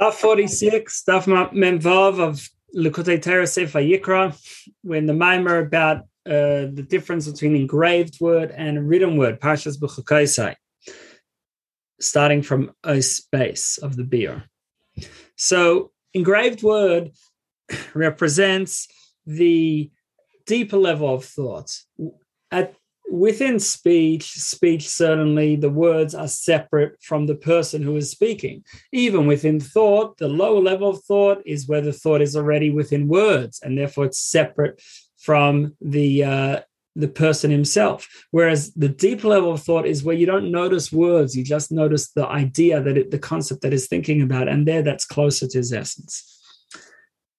Daf 46, Daf Memvav of Likkutei Torah Sefer Yikra, when the Maimer about uh, the difference between engraved word and written word, Pashas B'chukaisai, starting from a space of the beer. So, engraved word represents the deeper level of thought. At within speech, speech certainly the words are separate from the person who is speaking. Even within thought, the lower level of thought is where the thought is already within words, and therefore it's separate from the uh, the person himself. Whereas the deep level of thought is where you don't notice words, you just notice the idea that it, the concept that is thinking about, and there that's closer to his essence.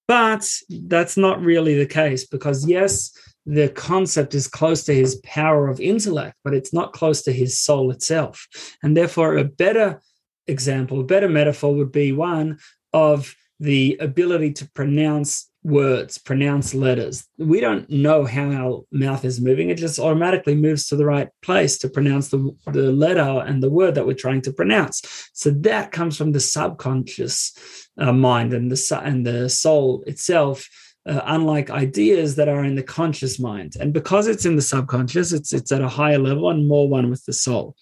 But that's not really the case because yes the concept is close to his power of intellect, but it's not close to his soul itself. And therefore, a better example, a better metaphor would be one of the ability to pronounce words, pronounce letters. We don't know how our mouth is moving. It just automatically moves to the right place to pronounce the, the letter and the word that we're trying to pronounce. So that comes from the subconscious uh, mind and the, and the soul itself uh, unlike ideas that are in the conscious mind. And because it's in the subconscious, it's it's at a higher level and more one with the soul.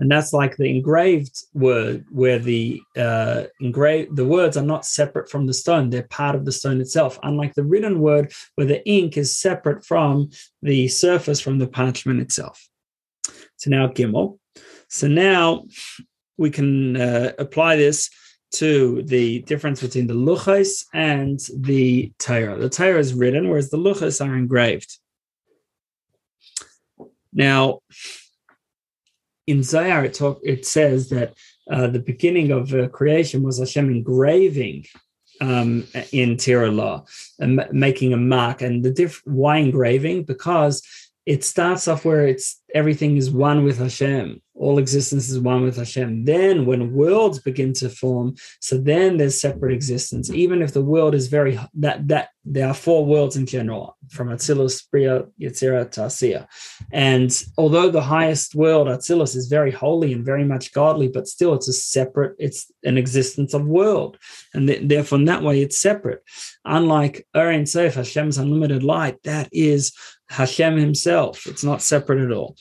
And that's like the engraved word, where the uh, engraved the words are not separate from the stone; they're part of the stone itself. Unlike the written word, where the ink is separate from the surface from the parchment itself. So now Gimel. So now we can uh, apply this to the difference between the luchos and the Torah. The Torah is written, whereas the luchos are engraved. Now, in Zohar, it, talk, it says that uh, the beginning of uh, creation was Hashem engraving um, in Torah law and making a mark. And the diff- why engraving? Because it starts off where it's everything is one with Hashem all existence is one with Hashem. Then, when worlds begin to form, so then there's separate existence. Even if the world is very that that there are four worlds in general, from Atzilus, Bria, Yetzirah, Tasiya. And although the highest world, Atzilus, is very holy and very much godly, but still it's a separate, it's an existence of world. And th- therefore, in that way, it's separate. Unlike Ein Sof, Hashem's unlimited light, that is Hashem himself. It's not separate at all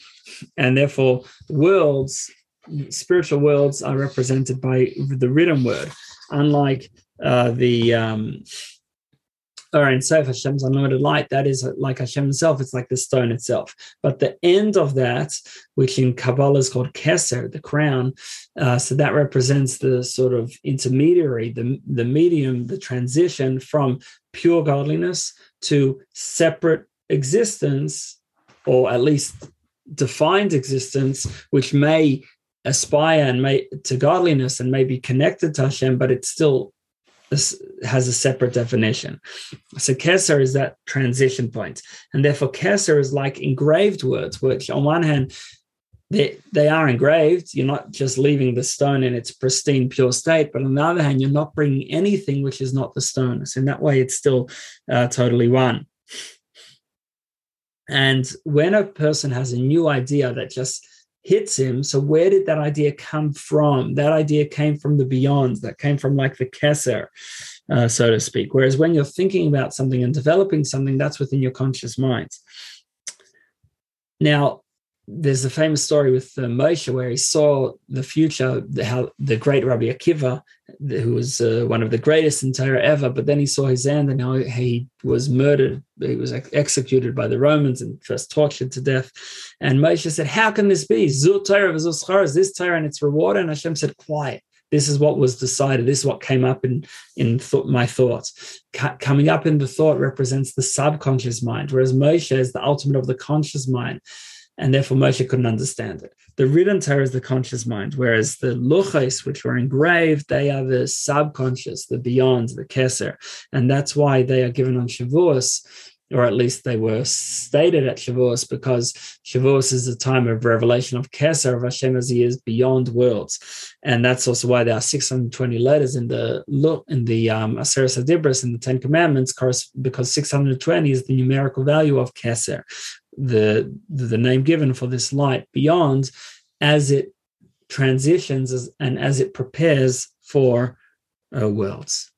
and therefore worlds spiritual worlds are represented by the written word unlike uh, the um or Ein Sof Hashem's unlimited light, that is like Hashem himself, it's like the stone itself. But the end of that, which in Kabbalah is called Keser, the crown, uh, so that represents the sort of intermediary, the, the medium, the transition from pure godliness to separate existence, or at least defined existence, which may aspire and may to godliness and may be connected to Hashem, but it still has a separate definition. So Keser is that transition point, and therefore Keser is like engraved words, which on one hand they, they are engraved. You're not just leaving the stone in its pristine, pure state, but on the other hand, you're not bringing anything which is not the stone. So in that way, it's still uh, totally one. And when a person has a new idea that just hits him, so where did that idea come from? That idea came from the beyond, that came from like the Keser, uh, so to speak. Whereas when you're thinking about something and developing something, that's within your conscious mind. Now, there's a famous story with uh, Moshe where he saw the future, the, how the great Rabbi Akiva, who was uh, one of the greatest in Torah ever, but then he saw his end and how he was murdered, he was executed by the Romans and just tortured to death. And Moshe said, "How can this be? Zut Torah is this Torah and its reward?" And Hashem said, "Quiet." This is what was decided. This is what came up in in th- my thoughts. C- coming up in the thought represents the subconscious mind, whereas Moshe is the ultimate of the conscious mind and therefore Moshe couldn't understand it. The written Torah is the conscious mind, whereas the luchos, which were engraved, they are the subconscious, the beyond, the keser, and that's why they are given on Shavuos, or at least they were stated at Shavuos, because Shavuos is the time of revelation of keser of Hashem as He is beyond worlds, and that's also why there are 620 letters in the look in the um, Aseret in the Ten Commandments, because 620 is the numerical value of keser, the the name given for this light beyond as it transitions and as it prepares for uh, worlds.